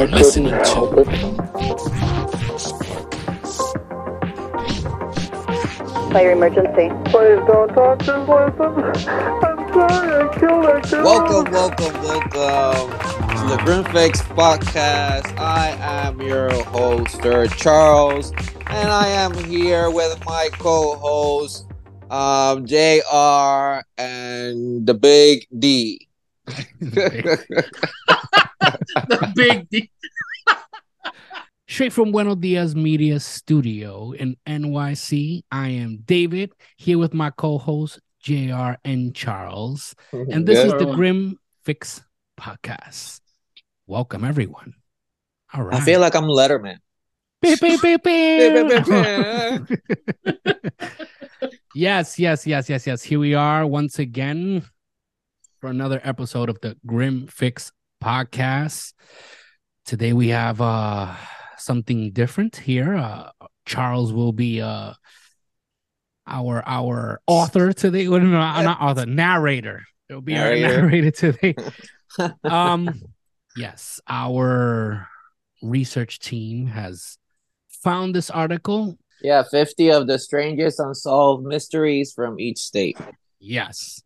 are listening to. Fire emergency. Please don't talk, just listen. I'm sorry I killed that girl. Welcome, welcome, welcome to the Grimfix podcast. I am your host, Charles, and I am here with my co-host, um, JR and the Big D. the big D. Straight from Buenos Dias Media Studio in NYC, I am David here with my co-host JR and Charles, mm-hmm. and this is the Grim Fix podcast. Welcome everyone. All right. I feel like I'm Letterman. Beep, beep, beep, Beep, beep, beep. yes, yes, yes, yes, yes. Here we are once again for another episode of the Grim Fix podcast. Today we have uh something different here. Uh Charles will be uh our our author today. Well, no, not author, narrator. It'll be our Narrator. narrator today. um yes, our research team has found this article yeah, 50 of the strangest unsolved mysteries from each state. Yes.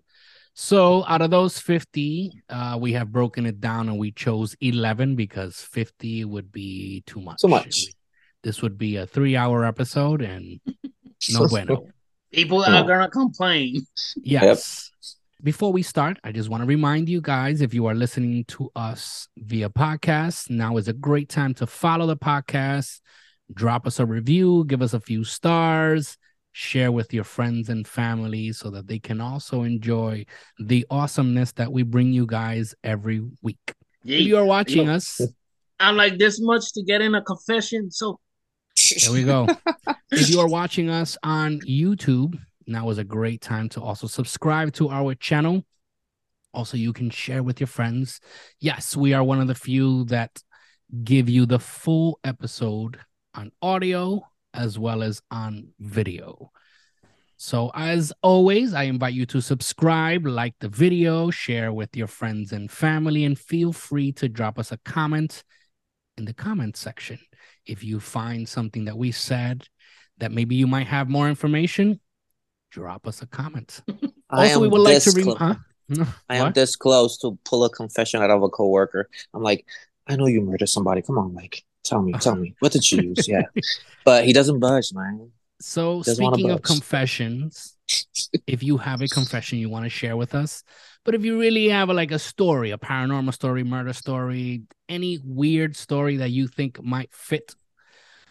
So out of those 50, uh, we have broken it down and we chose 11 because 50 would be too much. Too much. This would be a three hour episode and no bueno. People Yeah. are gonna complain. Yes. Before we start, I just want to remind you guys if you are listening to us via podcast, now is a great time to follow the podcast, drop us a review, give us a few stars, share with your friends and family so that they can also enjoy the awesomeness that we bring you guys every week. If you are watching Look. us, I'm like this much to get in a confession. So There we go. if you are watching us on YouTube, now is a great time to also subscribe to our channel. Also, you can share with your friends. Yes, we are one of the few that give you the full episode on audio as well as on video. So, as always, I invite you to subscribe, like the video, share with your friends and family, and feel free to drop us a comment in the comment section if you find something that we said that maybe you might have more information drop us a comment I also we am would like to this re- clo- huh? No, I am what? this close to pull a confession out of a coworker. I'm like, I know you murdered somebody. Come on, like, tell me, tell me. What did you use? Yeah. But he doesn't budge, man. so speaking of confessions if you have a confession you want to share with us but if you really have like a story a paranormal story murder story any weird story that you think might fit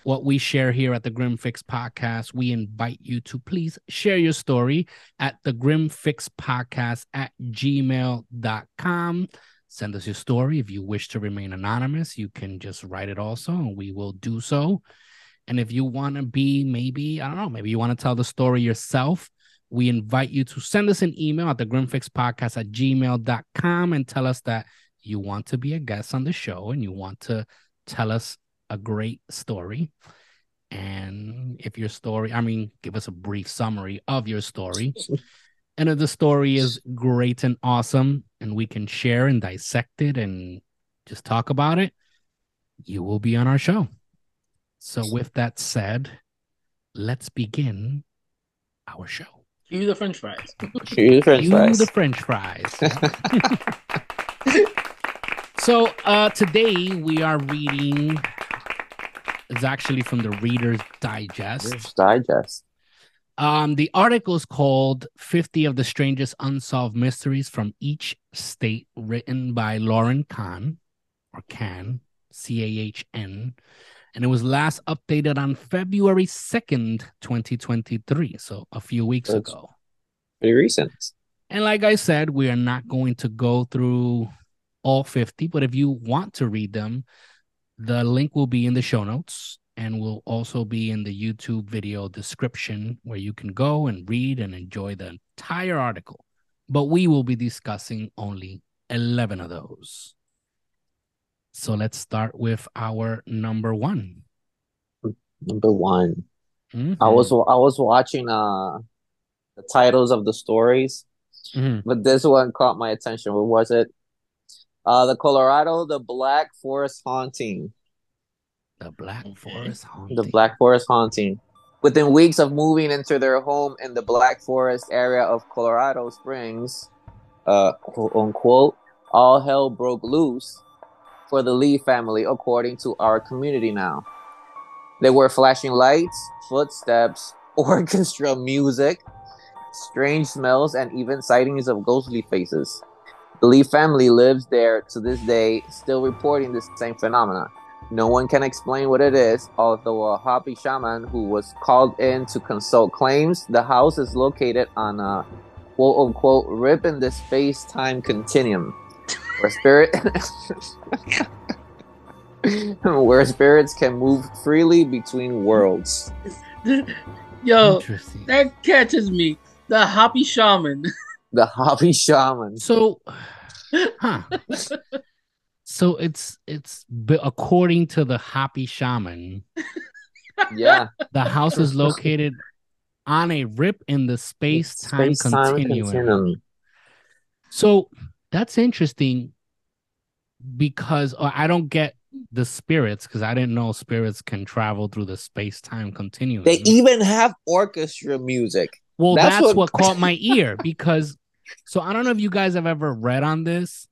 what we share here at the Grim Fix podcast, we invite you to please share your story at the Grim Fix podcast at gmail.com. Send us your story. If you wish to remain anonymous, you can just write it also, and we will do so. And if you want to be maybe, I don't know, maybe you want to tell the story yourself, we invite you to send us an email at the Grimfix podcast at gmail.com and tell us that you want to be a guest on the show and you want to tell us a great story. And if your story, I mean, give us a brief summary of your story. And if the story is great and awesome and we can share and dissect it and just talk about it, you will be on our show. So, with that said, let's begin our show. cue the French fries. Cue the french Cue fries. the French fries. so uh today we are reading it's actually from the Reader's Digest. Reader's Digest. Um the article is called 50 of the strangest unsolved mysteries from each state written by Lauren Kahn or Can C A H N. And it was last updated on February 2nd 2023 so a few weeks That's- ago. Pretty recent. And like I said, we are not going to go through all 50, but if you want to read them, the link will be in the show notes and will also be in the YouTube video description where you can go and read and enjoy the entire article. But we will be discussing only 11 of those. So let's start with our number one. Number one. Mhm. I was I was watching uh the titles of the stories, Mhm. but this one caught my attention. What was it? Uh, the Colorado, the Black Forest Haunting. The Black Forest haunting. The Black Forest Haunting. Within weeks of moving into their home in the Black Forest area of Colorado Springs, uh, quote unquote, all hell broke loose for the Lee family, according to our community now. There were flashing lights, footsteps, orchestra music, strange smells, and even sightings of ghostly faces. The Lee family lives there to this day, still reporting the same phenomena. No one can explain what it is, although a Hopi shaman who was called in to consult claims the house is located on a quote unquote rip in the space time continuum where spirit where spirits can move freely between worlds. Yo, that catches me. The Hoppy Shaman. The Hopi shaman. So, huh? So it's it's according to the Happy shaman, Yeah. the house is located on a rip in the space time Space-time continuum. continuum. So that's interesting because uh, I don't get the spirits because I didn't know spirits can travel through the space time continuum. They even have orchestra music. Well, That's that's, what- what... caught my ear because so I don't know if you guys have ever read on this.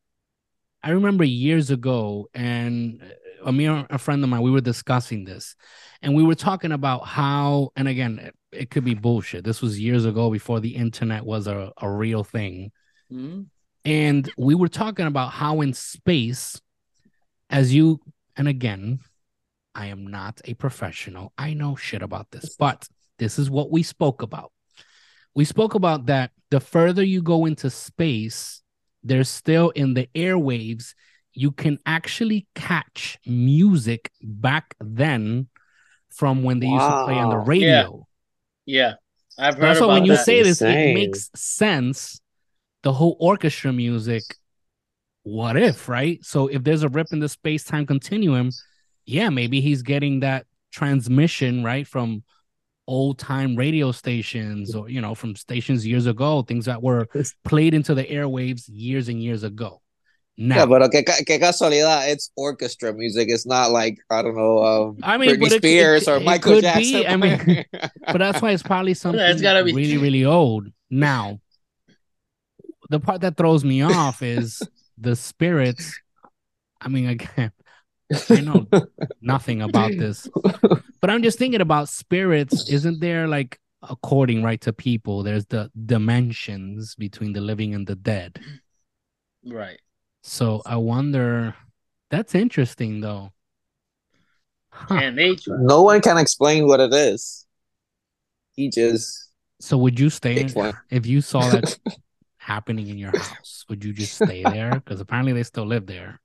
I remember years ago, and uh, me a friend of mine, we were discussing this, and we were talking about how, and again, it, it could be bullshit. This was years ago before the internet was a, a real thing. Hmm? And we were talking about how in space, as you, and again, I am not a professional. I know shit about this, but this is what we spoke about. We spoke about that the further you go into space, there's still in the airwaves, you can actually catch music back then from when they used to play on the radio. Yeah. I've heard That's why about when you that. say this, it makes sense. The whole orchestra music. What if, right? So if there's a rip in the space time continuum, yeah, maybe he's getting that transmission right from old time radio stations or you know from stations years ago, things that were played into the airwaves years and years ago. Now, Yeah, but que, que casualidad, it's orchestra music. It's not like I don't know, um, I mean, Britney but it- Spears it- or it Michael could Jackson. be, I mean, but that's why it's probably something that's gotta be- really, really old. Now, the part that throws me off is the spirits. I mean, again, I know nothing about this, but I'm just thinking about spirits. Isn't there like, according right to people, there's the dimensions between the living and the dead. Right. So I wonder. That's interesting, though. Huh. And they no one can explain what it is. He just So would you stay picks if you saw that happening in your house? Would you just stay there? Because apparently they still live there.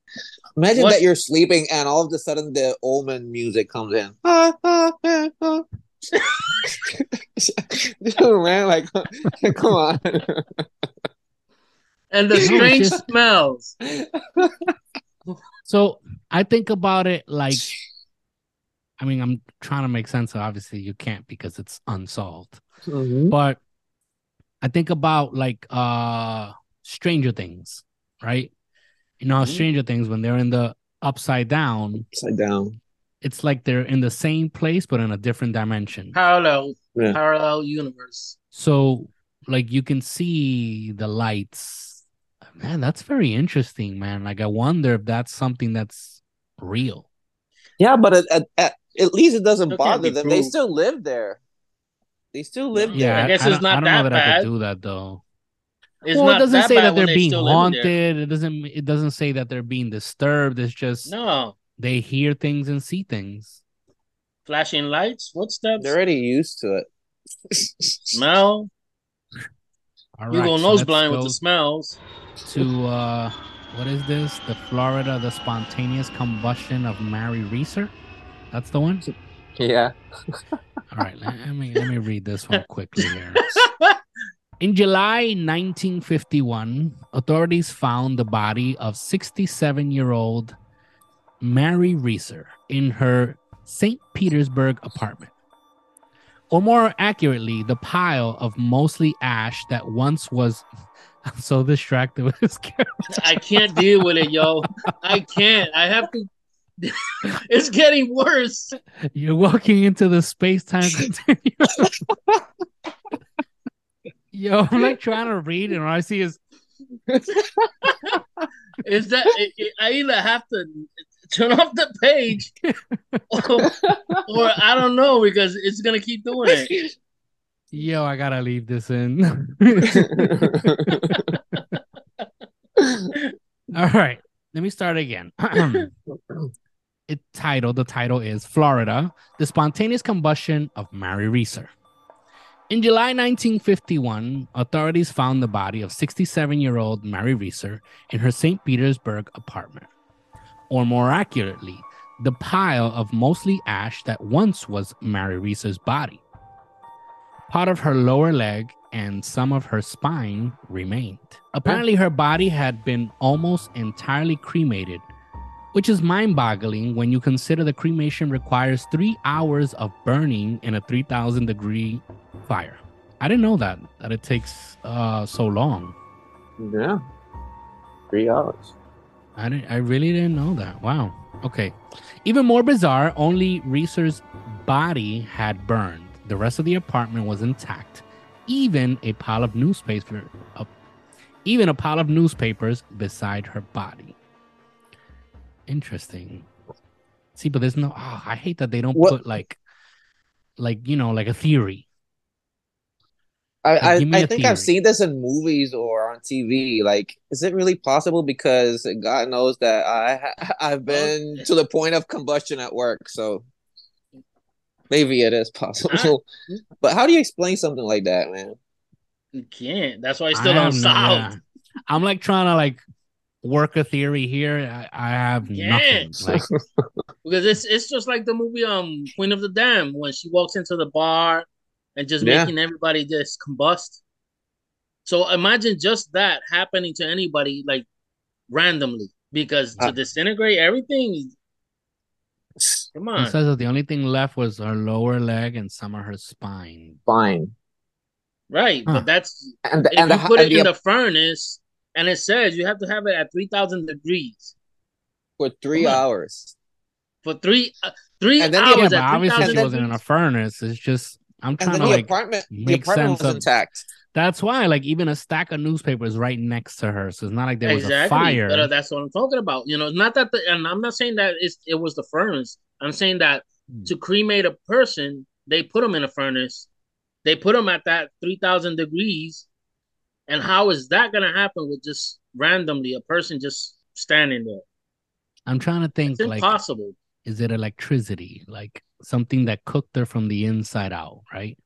Imagine What- that you're sleeping and all of a sudden the omen music comes in. Dude, man, like, come on. And the strange smells. So I think about it like, I mean, I'm trying to make sense. of Obviously, you can't because it's unsolved. Mhm. But I think about like uh Stranger Things, right? You know, how Mhm. Stranger Things when they're in the upside down, Upside down. it's like they're in the same place but in a different dimension. Parallel. Yeah. Parallel universe. So like you can see the lights. Man, that's very interesting, man. Like I wonder if that's something that's real. Yeah, but at, at, at, at least it doesn't Still can't bother be them. They still live there. They still live Yeah, there. I guess I, it's don't- not I don't know that that I could do that though. It's well, it doesn't that say that they're they being still live there. haunted. It doesn't. It doesn't say that they're being disturbed. It's just No. they hear things and see things. Flashing lights, footsteps, They're already used to it. smell. All You right, go so nose let's blind with the smells. to uh, what is this? The Florida, the spontaneous combustion of Mary Reeser. That's the one. Yeah. All right, let me let me read this one quickly here. In July 1951, authorities found the body of 67 year old Mary Reeser in her St. Petersburg apartment. or more accurately, the pile of mostly ash that once was. I'm so distracted with this camera. I can't deal with it, yo. I can't. I have to. it's getting worse. You're walking into the space time continuum. Yo, I'm like trying to read, and all I see is Is that it, it- I either have to turn off the page, or, or I don't know because it's gonna keep doing it. yo, I gotta leave this in. all right, let me start again. it title the title is Florida: The Spontaneous Combustion of Mary Reeser. In July 1951, authorities found the body of 67-year-old Mary Reeser in her St. Petersburg apartment, or more accurately, the pile of mostly ash that once was Mary Reeser's body. Part of her lower leg and some of her spine remained. Apparently, her body had been almost entirely cremated, which is mind boggling when you consider the cremation requires three hours of burning in a 3000 degree fire. I didn't know that, that it takes uh, so long. yeah. Three hours. I didn't, I really didn't know that. Wow. Okay. Even more bizarre, only Reeser's body had burned. The rest of the apartment was intact. Even a pile of newspaper, uh, even a pile of newspapers beside her body. Interesting. See, but there's no. Oh, I hate that they don't What- put like, like you know, like a theory. I, I, give me I a think I've seen this in movies or on TV. Like, is it really possible? Because God knows that I I've been to the point of combustion at work, so maybe it is possible. But how do you explain something like that, man? You can't. That's why I still have no- unsolved. yeah. I'm like trying to like work a theory here. I, I have Yeah. nothing. Like because it's it's just like the movie um Queen of the Damned when she walks into the bar and just Yeah. making everybody just combust. So imagine just that happening to anybody like randomly because to Uh, disintegrate everything. Come It on, says that the only thing left was her lower leg and some of her spine. Fine. right? Huh. But that's And if and you the, put and it in the- the furnace and it says you have to have it at three thousand degrees for three Come on. hours. for three uh, three And then the- Yeah, hours but at three obviously thousand she wasn't in a furnace. It's just I'm And trying then to the like apartment, the make apartment sense was of- intact. that's why like even a stack of newspapers right next to her. So it's not like there was a fire. But uh, that's what I'm talking about. You know, not that the and I'm not saying that it's, it was the furnace. I'm saying that Hmm. to cremate a person, they put them in a furnace. They put them at that 3000 degrees. And how is that going to happen with just randomly a person just standing there? I'm trying to think It's like impossible. is it electricity? Like something that cooked her from the inside out, right?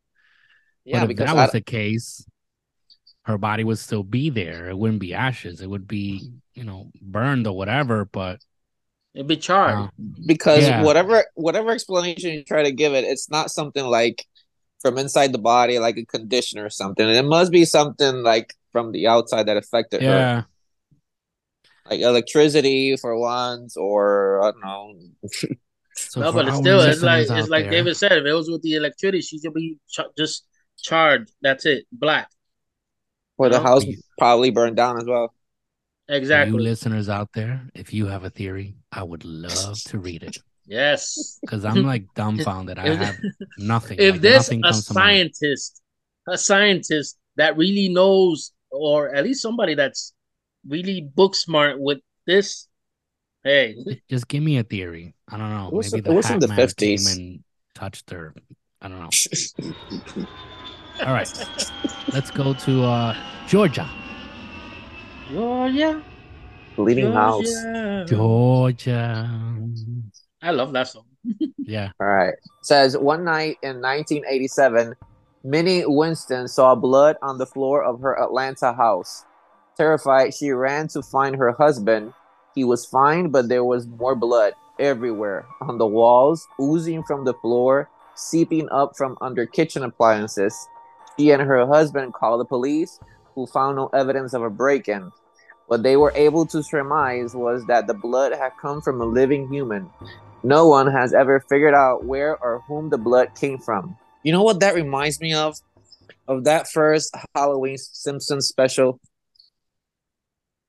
Yeah, but if because that I, was the case, her body would still be there. It wouldn't be ashes. It would be, you know, burned or whatever. But It'd be charred. uh, because Yeah. whatever whatever explanation you try to give it, it's not something like from inside the body, like a condition or something. And It must be something like from the outside that affected her, yeah, like electricity for once, or I don't know. so no, but it's still, it's like it's like there- David said. If it was with the electricity, she should be ch- just charred. That's it, black. Or the house You- probably burned down as well. for You listeners out there, if you have a theory, I would love to read it Yes. because I'm like dumbfounded. I have nothing. if like, there's nothing a comes to mind. scientist, a scientist that really knows, or at least somebody that's really book smart with this, hey, Just give me a theory. I don't know. It was- Maybe it the was in Hat the Man 50s. came and touched her. I don't know. All right, let's go to uh, Georgia. Georgia, Bleeding house. Georgia. Georgia. I love that song. Yeah. All right. Says one night in 1987, Minnie Winston saw blood on the floor of her Atlanta house. Terrified, she ran to find her husband. He was fine, but there was more blood everywhere on the walls, oozing from the floor, seeping up from under kitchen appliances. She and her husband called the police, who found no evidence of a break in. What they were able to surmise was that the blood had come from a living human. No one has ever figured out where or whom the blood came from. You know what that reminds me of? Of that first Halloween Simpsons special,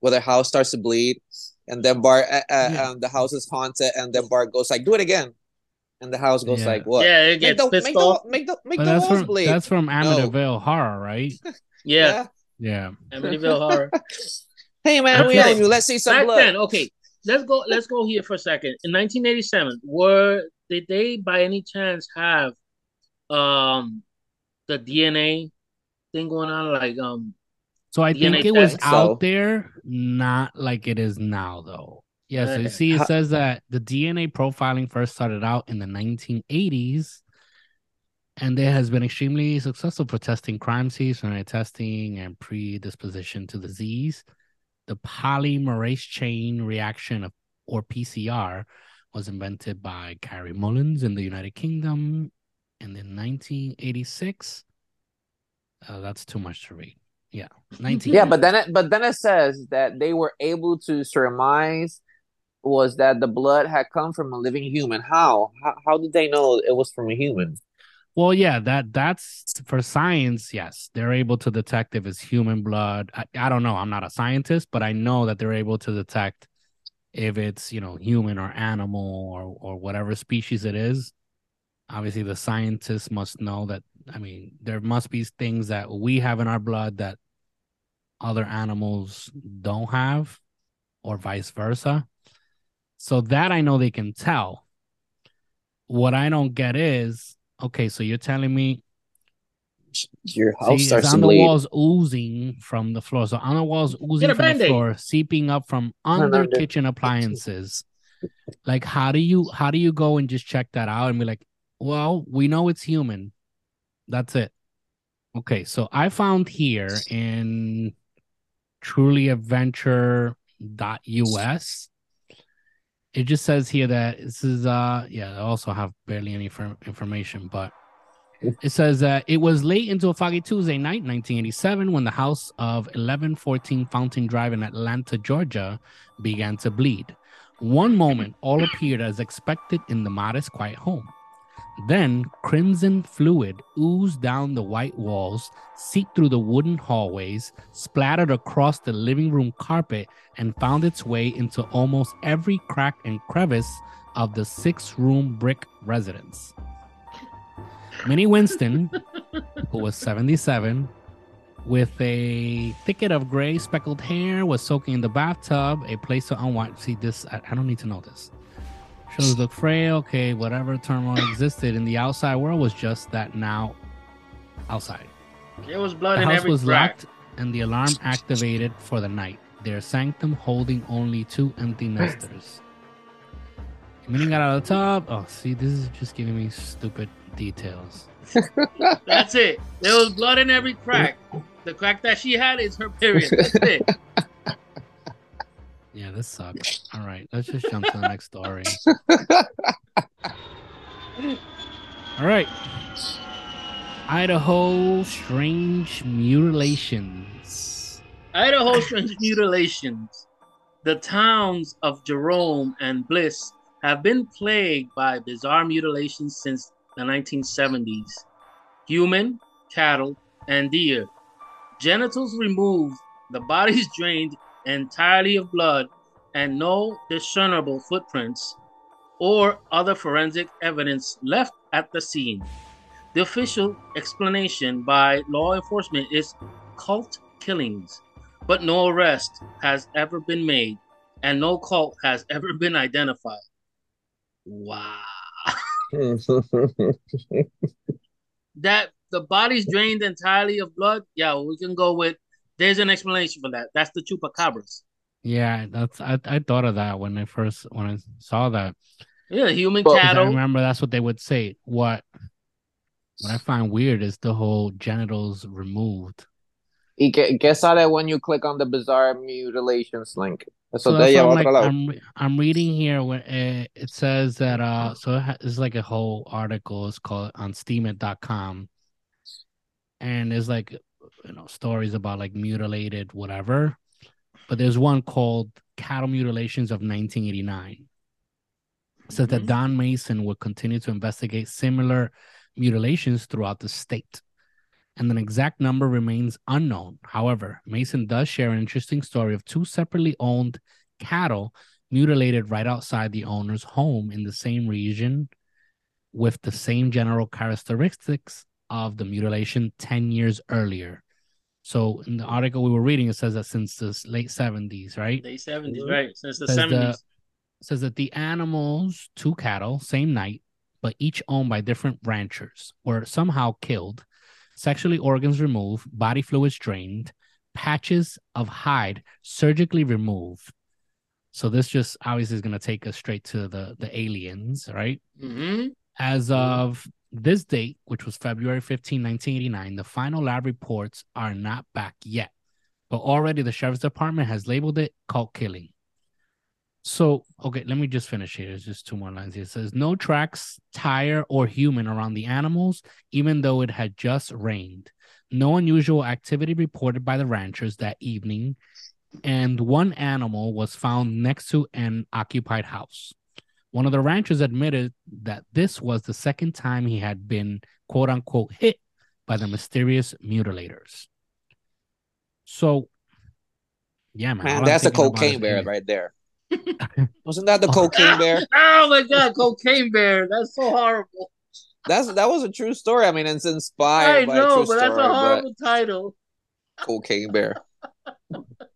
where the house starts to bleed, and then Bart, uh, uh, Yeah. um, the house is haunted, and then Bart goes like, "Do it again," and the house goes Yeah. like, "What?" Yeah, it Make gets the, pissed make, off. the, make the make But the that's walls from bleed. that's from Amityville Horror, right? Yeah, Yeah. Amityville Horror. Hey man, we Okay. own you. Let's see some Back blood. then, okay, let's go. Let's go here for a second. In 1987, were did they by any chance have um the DNA thing going on? Like um, So I DNA think it was test. out So- there, not like it is now, though. Yeah, so you see, it says that the DNA profiling first started out in the 1980s, and there has been extremely successful for testing crime scenes, genetic testing, and predisposition to disease. The polymerase chain reaction of or PCR was invented by Carrie Mullins in the United Kingdom, and in 1986. Uh, that's too much to read. Yeah, 19. Yeah, but then it but then it says that they were able to surmise was that the blood had come from a living human. How? How, how did they know it was from a human? Well, yeah, that that's for science. Yes, they're able to detect if it's human blood. I, I don't know. I'm not a scientist, but I know that they're able to detect if it's you know human or animal or or whatever species it is. Obviously, the scientists must know that. I mean, there must be things that we have in our blood that other animals don't have, or vice versa. So that I know they can tell. What I don't get is okay. So you're telling me Your house See, starts on the walls oozing from the floor. So on the walls oozing from the Band-Aid. floor, seeping up from under under. kitchen appliances. like how do you how do you go and just check that out and be like, well, we know it's human. That's it. Okay, so I found here in trulyadventure.us. It just says here that this is uh yeah, I also have barely any fir- information, but it says that it was late into a foggy Tuesday night, 1987, when the house of 1114 Fountain Drive in Atlanta, Georgia, began to bleed. One moment, all appeared as expected in the modest, quiet home. Then, crimson fluid oozed down the white walls, seeped through the wooden hallways, splattered across the living room carpet, and found its way into almost every crack and crevice of the six room brick residence. Minnie Winston, who was 77, with a thicket of gray speckled hair, was soaking in the bathtub, a place to unwind. See, this, I, I don't need to know this. Shows look frail. Okay, whatever turmoil existed in the outside world was just that now outside. there was blood The in house every was crack. locked and the alarm activated for the night. Their sanctum holding only two empty nesters. Minnie got out of the tub. Oh, see, this is just giving me stupid details. That's it. There was blood in every crack. The crack that she had is her period. That's it. Yeah, this sucks. All right, let's just jump to the next story. All right. Idaho strange mutilations. Idaho strange mutilations. The towns of Jerome and Bliss have been plagued by bizarre mutilations since the 1970s. Human, cattle, and deer. Genitals removed, the bodies drained entirely of blood, and no discernible footprints or other forensic evidence left at the scene. The official explanation by law enforcement is cult killings, but no arrest has ever been made and no cult has ever been identified. Wow. That the body's drained entirely of blood, yeah, we can go with there's an explanation for that. That's the chupacabras. Yeah, that's I, I thought of that when I first when I saw that. Yeah, human Well, 'Cause I cattle. remember that's what they would say. What what I find weird is the whole genitals removed. y que, que sale when you click on the bizarre mutilations link. Eso So te that's lleva what a I'm, like. I'm I'm reading here where uh, it says that uh so it ha- it's like a whole article. It's called on steemit.com. And it's like you know stories about like mutilated whatever. But there's one called Cattle Mutilations of 1989. It says that Mhm. Don Mason would continue to investigate similar mutilations throughout the state. And an exact number remains unknown. However, Mason does share an interesting story of two separately owned cattle mutilated right outside the owner's home in the same region with the same general characteristics of the mutilation 10 years earlier. So in the article we were reading, it says that since the late 70s, right? Late 70s, Mhm. right? Since the Says 70s. says that the animals, two cattle, same night, but each owned by different ranchers, were somehow killed, sexually organs removed, body fluids drained, patches of hide surgically removed. So this just obviously is going to take us straight to the the aliens, right? hmm As of this date, which was February 15, 1989, the final lab reports are not back yet, but already the sheriff's department has labeled it cult killing. So, okay, let me just finish here. There's just two more lines here. It says no tracks, tire, or human around the animals, even though it had just rained. No unusual activity reported by the ranchers that evening, and one animal was found next to an occupied house. One of the ranchers admitted that this was the second time he had been quote unquote hit by the mysterious mutilators. So, yeah, man. Man, that's a cocaine bear aliens. right there. Wasn't that the oh cocaine bear? Oh my God, cocaine bear. That's so horrible. That's that was a true story. I mean, it's inspired I by know, a but true that's a horrible title. cocaine bear.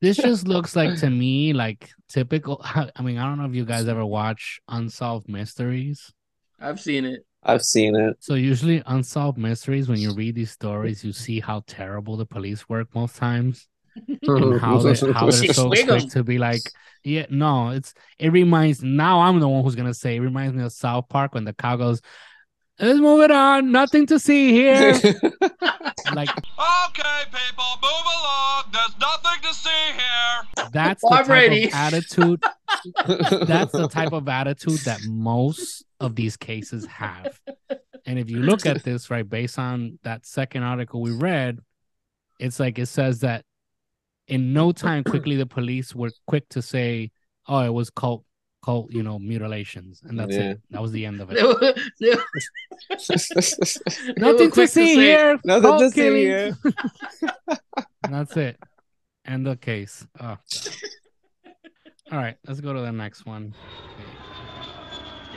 This just looks like to me like typical. I mean, I don't know if you guys ever watch Unsolved Mysteries. I've seen it. I've seen it. So usually unsolved mysteries, when you read these stories, you see how terrible the police work most times. and how they how they're so Swig 'em. quick to be like, yeah, no, it's it reminds now I'm the one who's gonna say it reminds me of South Park when the cow goes, Let's move it on, nothing to see here. like Okay, people, move along. There's nothing to see here. that's the I'm type ready. of attitude. That's the type of attitude that most of these cases have. And if you look at this, right, based on that second article we read, it's like it says that in no time, quickly the police were quick to say, "Oh, it was cult, cult, you know, mutilations," and that's Yeah. it. That was the end of it. were, they were- they were Nothing to see say, here. Nothing cult to see killings. here. And that's it. End of case. Oh, All right, let's go to the next one.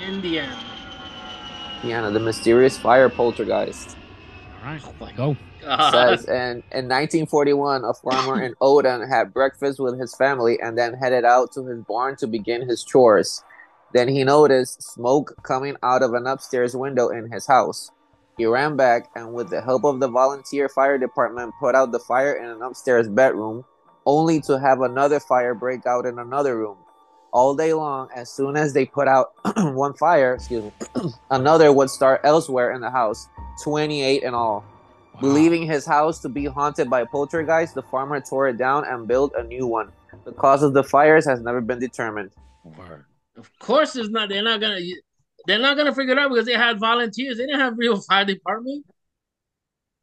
Indiana. Indiana, the mysterious fire poltergeist. All right, Oh my go. God. says in, in 1941 a farmer in Odon had breakfast with his family and then headed out to his barn to begin his chores. Then he noticed smoke coming out of an upstairs window in his house. He ran back and with the help of the volunteer fire department put out the fire in an upstairs bedroom only to have another fire break out in another room. All day long as soon as they put out one fire excuse me another would start elsewhere in the house 28 in all Wow. Believing his house to be haunted by poltergeists, the farmer tore it down and built a new one. The cause of the fires has never been determined. Word. Of course, it's not. They're not gonna. They're not gonna figure it out because they had volunteers. They didn't have real fire department.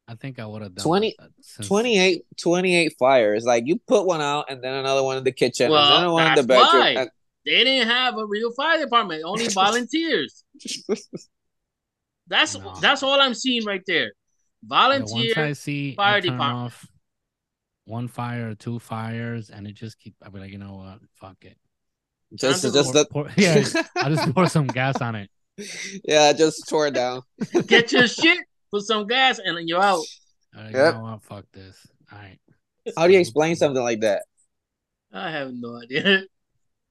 I think I would have done 20 that since- 28, 28 fires. Like you put one out and then another one in the kitchen and then Well, one in the bedroom. why. and- They didn't have a real fire department. Only volunteers. That's No. that's all I'm seeing right there. Yeah, once Volunteer. I see fire I turn department. off one fire or two fires, and it just keep. I'll be like, you know what? Fuck it. just, Time to just Pour- the, pour- yeah, I just pour some gas on it. yeah, just tore it down. Get your shit. Put some gas and then you're out. I'm like, Yep. You know what? Fuck this. All right. How do you explain something like that? I have no idea.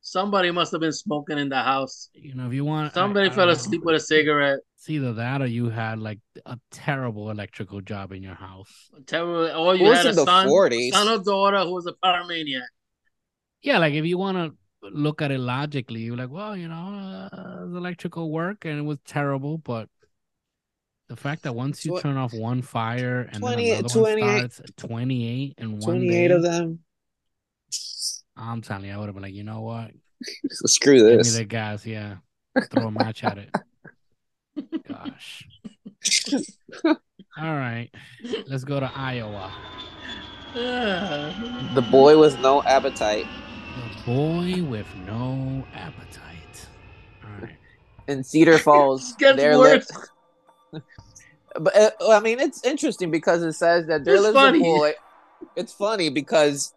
Somebody must have been smoking in the house. You know, if you want, Somebody I fell don't know. asleep with a cigarette. It's either that or you had like a terrible electrical job in your house. Terrible. Or you It had a in the son, 40s. son or daughter who was a pyromaniac. Yeah, like if you want to look at it logically, you're like, well, you know, uh, the electrical work and it was terrible, but the fact that once you turn off one fire and 20 then another 28 one starts, 28 in one 28 day, of them. I'm telling you, I would have been like, you know what? Screw Give me this. the gas, yeah. Throw a match at it. Gosh. All right. Let's go to Iowa. The boy with no appetite. The boy with no appetite. All right. In Cedar Falls, Gets there worse. lived But uh, I mean, it's interesting because it says that there It's lives funny. a boy. It's funny because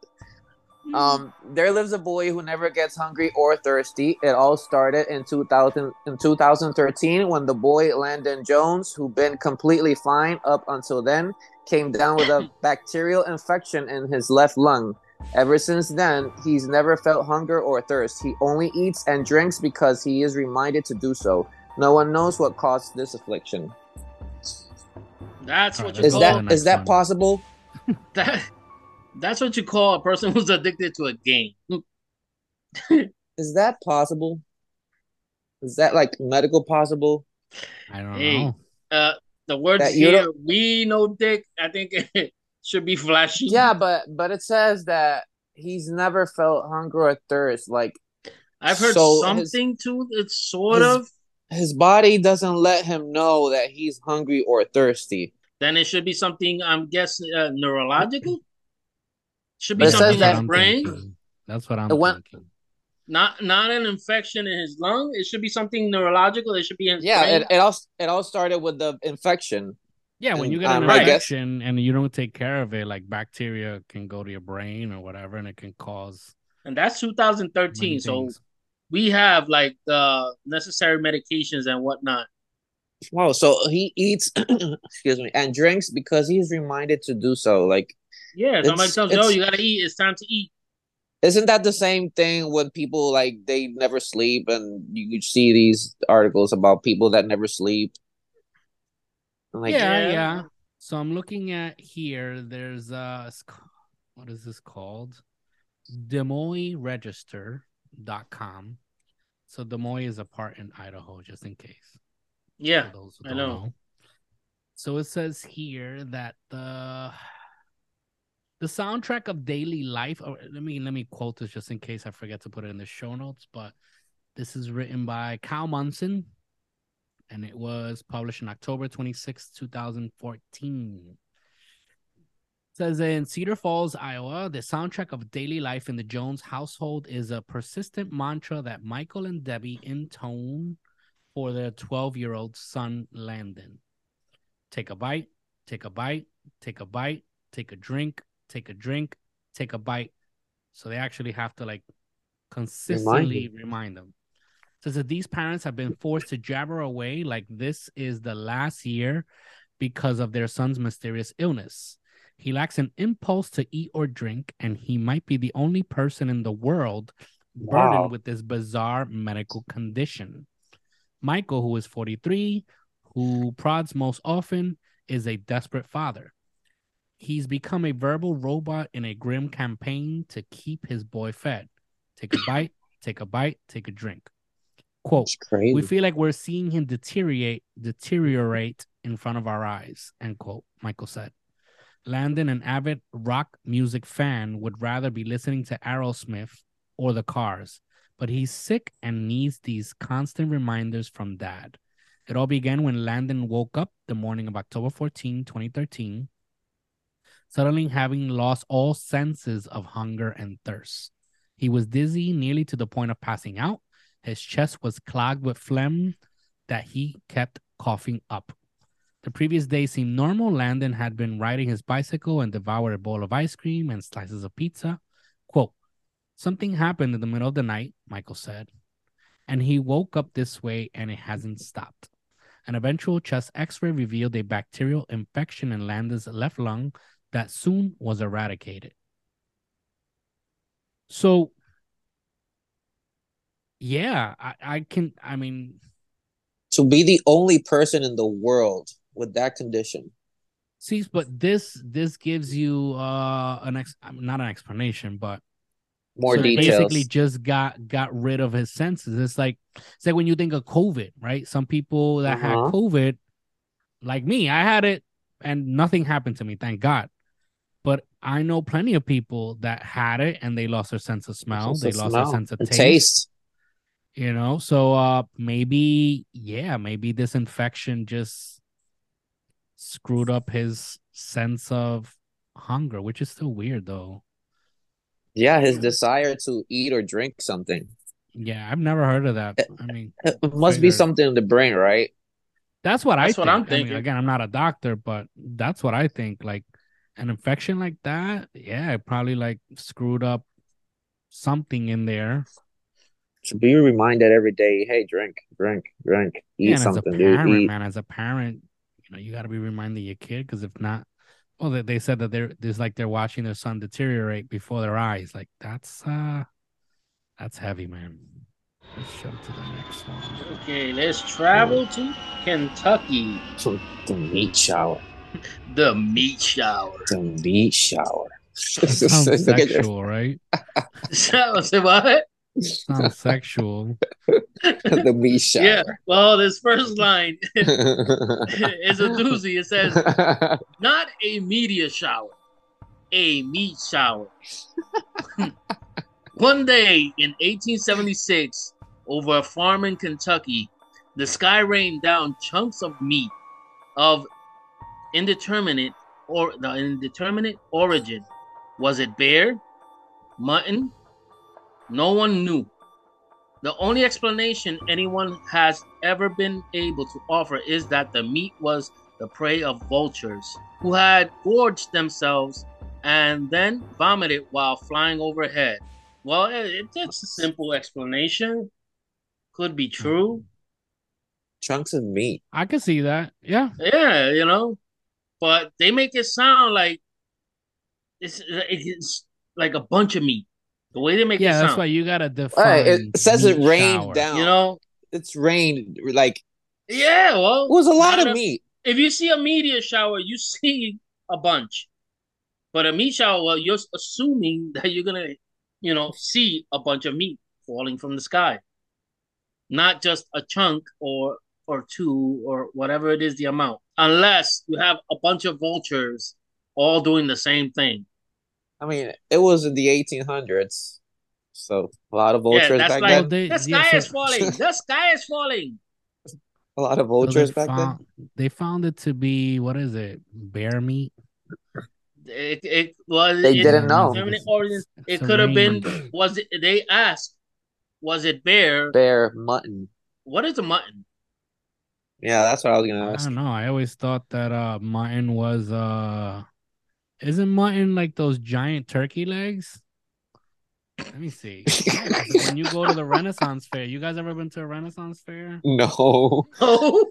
um there lives a boy who never gets hungry or thirsty. It all started in 2000 in 2013 when the boy Landon Jones, who'd been completely fine up until then, came down with a bacterial infection in his left lung. Ever since then, he's never felt hunger or thirst. He only eats and drinks because he is reminded to do so. No one knows what caused this affliction. That's what right, you Is Let's go to call the that is that possible? that. That's what you call a person who's addicted to a game. Is that possible? Is that like medical possible? I don't Hey. know. Uh, the words That here, we know dick. I think it should be flashy. Yeah, but but it says that he's never felt hunger or thirst. Like I've heard So his- something to it's sort his- of. his body doesn't let him know that he's hungry or thirsty. Then it should be something. I'm guessing uh, neurological. Should be But it says something that- in his brain, thinking. That's what I'm It went- thinking. not not an infection in his lung. It should be something neurological. It should be in his Yeah, brain. it, it all it all started with the infection. Yeah, when And, you get an um, infection and you don't take care of it, like bacteria can go to your brain or whatever, and it can cause and that's 2013. So we have like the necessary medications and whatnot. Wow, so he eats excuse me and drinks because he's reminded to do so. Like Yeah, somebody It's- tells you, "Oh, you gotta eat. It's time to eat." isn't that the same thing when people like they never sleep and you, you see these articles about people that never sleep? Like yeah, Yeah. yeah. So I'm looking at here. There's a what is this called? DesMoinesRegister.com. So Des Moines is a part in Idaho, just in case. Yeah, those I don't know. So it says here that the the soundtrack of daily life. Or let me let me quote this just in case I forget to put it in the show notes. But this is written by Kyle Munson, and it was published in October twenty sixth, two 2014. It says in Cedar Falls, Iowa, the soundtrack of daily life in the Jones household is a persistent mantra that Michael and Debbie intone for their 12 year old son, Landon. Take a bite, take a bite, take a bite, take a drink, take a drink, take a bite. So they actually have to like consistently remind them. Says that these parents have been forced to jabber away like this is the last year because of their son's mysterious illness. He lacks an impulse to eat or drink, and he might be the only person in the world burdened Wow. with this bizarre medical condition. Michael, who is 43, who prods most often, is a desperate father. He's become a verbal robot in a grim campaign to keep his boy fed. Take a bite, take a bite, take a drink. Quote, we feel like we're seeing him deteriorate deteriorate in front of our eyes end quote michael said landon an avid rock music fan would rather be listening to aerosmith or the cars but he's sick and needs these constant reminders from dad it all began when landon woke up the morning of october 14 2013 suddenly having lost all senses of hunger and thirst he was dizzy nearly to the point of passing out his chest was clogged with phlegm that he kept coughing up. The previous day seemed normal. Landon had been riding his bicycle and devoured a bowl of ice cream and slices of pizza. Quote, Something happened in the middle of the night, Michael said, and he woke up this way and it hasn't stopped. An eventual chest x ray revealed a bacterial infection in Landon's left lung that soon was eradicated. So, yeah, I, I can. I mean, to be the only person in the world with that condition. see, but this this gives you uh an ex not an explanation, but More so details. Basically, just got got rid of his senses. It's like it's like when you think of COVID, right? Some people that had Uh-huh. COVID, like me, I had it and nothing happened to me, thank God. But I know plenty of people that had it and they lost their sense of smell. Sense they of lost smell their sense of taste. taste. You know, so uh maybe yeah, maybe this infection just screwed up his sense of hunger, which is still weird though. Yeah, his desire to eat or drink something. Yeah, I've never heard of that. I mean, It must be something in the brain, right? That's what I That's think. what I'm I mean, thinking. again, I'm not a doctor, but that's what I think. Like an infection like that, yeah, it probably like screwed up something in there. So be reminded every day, hey, drink, drink, drink, eat Yeah, and as a something, dude. Eat. man, as a parent, you know, you got to be reminding your kid because if not, well, they, they said that they're there's like they're watching their son deteriorate before their eyes. Like that's uh, that's heavy, man. Let's jump to the next one. Okay, let's travel to Kentucky. So the meat shower. The meat shower. The meat shower. Sounds Look at your- sexual, right? Say what? Sounds sexual. the meat shower. Yeah. Well, this first line is a doozy. It says, not a media shower, a meat shower. One day in 1876, over a farm in Kentucky, the sky rained down chunks of meat of indeterminate or the indeterminate origin. Was it bear, mutton? No one knew. The only explanation anyone has ever been able to offer is that the meat was the prey of vultures who had gorged themselves and then vomited while flying overhead. Well, it, it's a simple explanation. Could be true. Chunks of meat. I can see that. Yeah. Yeah, you know, but they make it sound like it's it's like a bunch of meat. The way they make Yeah, it that's why you gotta define. Right, it says it rained shower. down. you know. It's rained. Like Yeah, well, it was a lot of a- meat. if you see a meteor shower, you see a bunch. But a meat shower, well, you're assuming that you're gonna, you know, see a bunch of meat falling from the sky, not just a chunk or or two or whatever it is the amount. Unless you have a bunch of vultures all doing the same thing. I mean, it was in the 1800s, so a lot of Yeah, vultures that's back like then. They- the yeah, sky so- is falling. The sky is falling. A lot of vultures they back then. found, They found it to be what is it? Bear meat. It, it was. They it- didn't know. determinate. It could have been. Was it? They asked. Was it bear? Bear, mutton. What is a mutton? Yeah, that's what I was gonna ask. I don't know. I always thought that uh mutton was uh isn't mutton like those giant turkey legs? Let me see. when you go to the Renaissance fair, you guys ever been to a Renaissance fair? No. What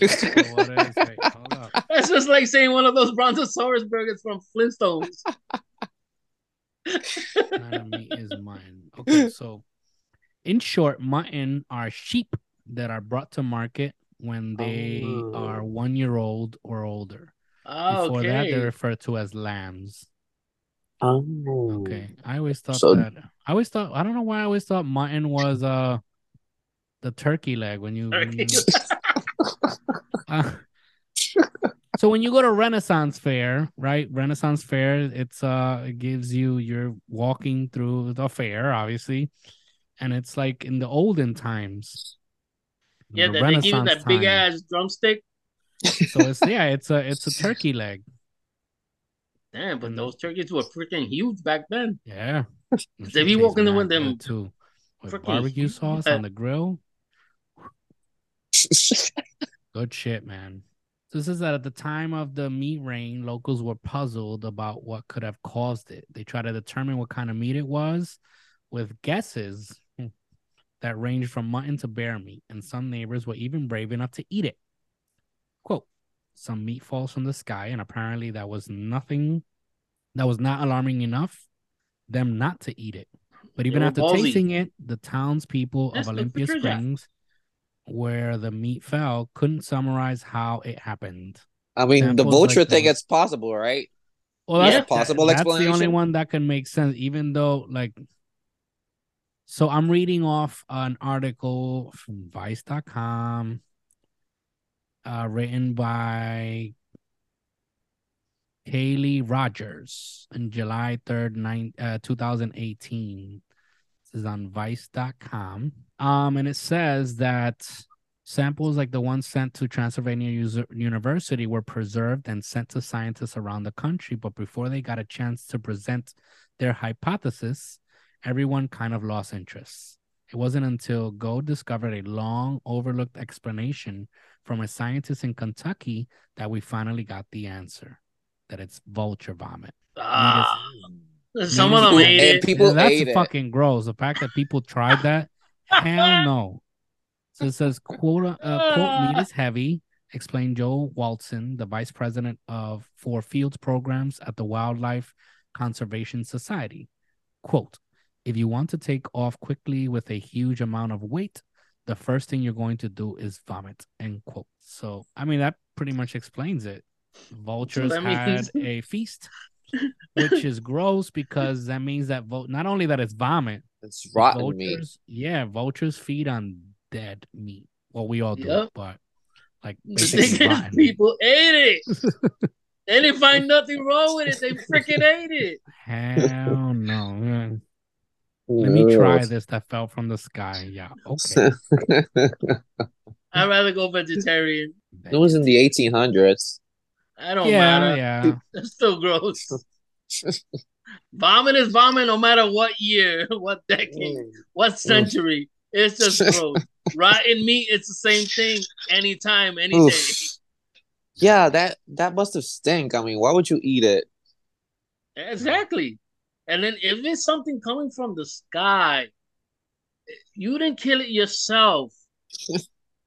is it? Hold that's just like saying one of those Brontosaurus burgers from Flintstones. Not a meat is mutton. Okay, so in short, mutton are sheep that are brought to market when they Oh. are one year old or older. Oh, Before that, they're referred to as lambs. Oh. Okay. I always thought So- that I always thought I don't know why I always thought mutton was uh the turkey leg when you, when Turkey. you- uh, so when you go to Renaissance Fair, right? Renaissance Fair, it's uh it gives you you're walking through the fair, obviously, and it's like in the olden times. Yeah, the they give you that big time. ass drumstick. So it's yeah, it's a it's a turkey leg. Damn, but those turkeys were freaking huge back then. Yeah. They be walking with them too. With barbecue sauce on the grill. Good shit, man. So this is that at the time of the meat rain, locals were puzzled about what could have caused it. They tried to determine what kind of meat it was with guesses that ranged from mutton to bear meat, and some neighbors were even brave enough to eat it. Quote, some meat falls from the sky, and apparently that was nothing that was not alarming enough them not to eat it. But even after ballsy. tasting it, the townspeople Yes, of Olympia treasure. Springs, where the meat fell, couldn't summarize how it happened. I mean, the vulture like thing, those. it's possible, right? Well, Yeah. that's Possible That's the only one that can make sense, even though, like, so I'm reading off an article from Vice.com, uh, written by Kaleigh Rogers on July 3rd, nine, uh, 2018. This is on Vice.com. Um, and it says that samples like the ones sent to Transylvania User- University were preserved and sent to scientists around the country. But before they got a chance to present their hypothesis, everyone kind of lost interest. It wasn't until Go discovered a long overlooked explanation from a scientist in Kentucky that we finally got the answer that it's vulture vomit. Ah, some of them People- ate it. people that's ate it. fucking gross. The fact that people tried that, hell no. So it says, quote, uh, quote, meat is heavy, explained Joe Walston, the vice president of Four fields programs at the Wildlife Conservation Society. Quote, if you want to take off quickly with a huge amount of weight, the first thing you're going to do is vomit, end quote. So, I mean, that pretty much explains it. Vultures that had a feast, which is gross because that means that vul- not only that it's vomit, It's rotten meat. yeah, vultures feed on dead meat. Well, we all do, Yep. but like The basically thing is, rotten meat. people ate it. they didn't find nothing wrong with it. They freaking ate it. Hell no. yeah. Let me try this that fell from the sky. Yeah, okay. I'd rather go vegetarian. It was in the 1800s. I don't yeah, matter. yeah. It's still gross. vomit is vomit no matter what year, what decade, what mm. century. It's just gross. Rotten meat, it's the same thing anytime, any Oof. day. Yeah, that that must have stink. I mean, why would you eat it? Exactly. And then if it's something coming from the sky, you didn't kill it yourself.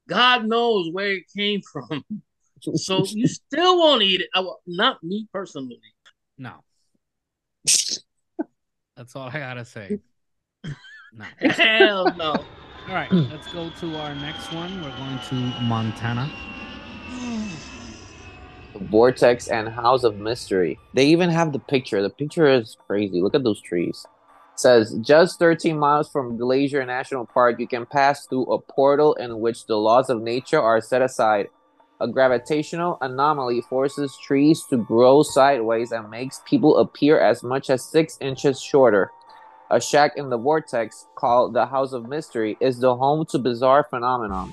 God knows where it came from. So you still won't eat it. I, not me personally. No. That's all I gotta say. No. Hell no. All right, let's go to our next one. We're going to Montana. Vortex and House of Mystery. They even have the picture. The picture is crazy. Look at those trees. It says just 13 miles from Glacier National Park, you can pass through a portal in which the laws of nature are set aside. A gravitational anomaly forces trees to grow sideways and makes people appear as much as six inches shorter. A shack in the vortex, called the House of Mystery, is the home to bizarre phenomenon.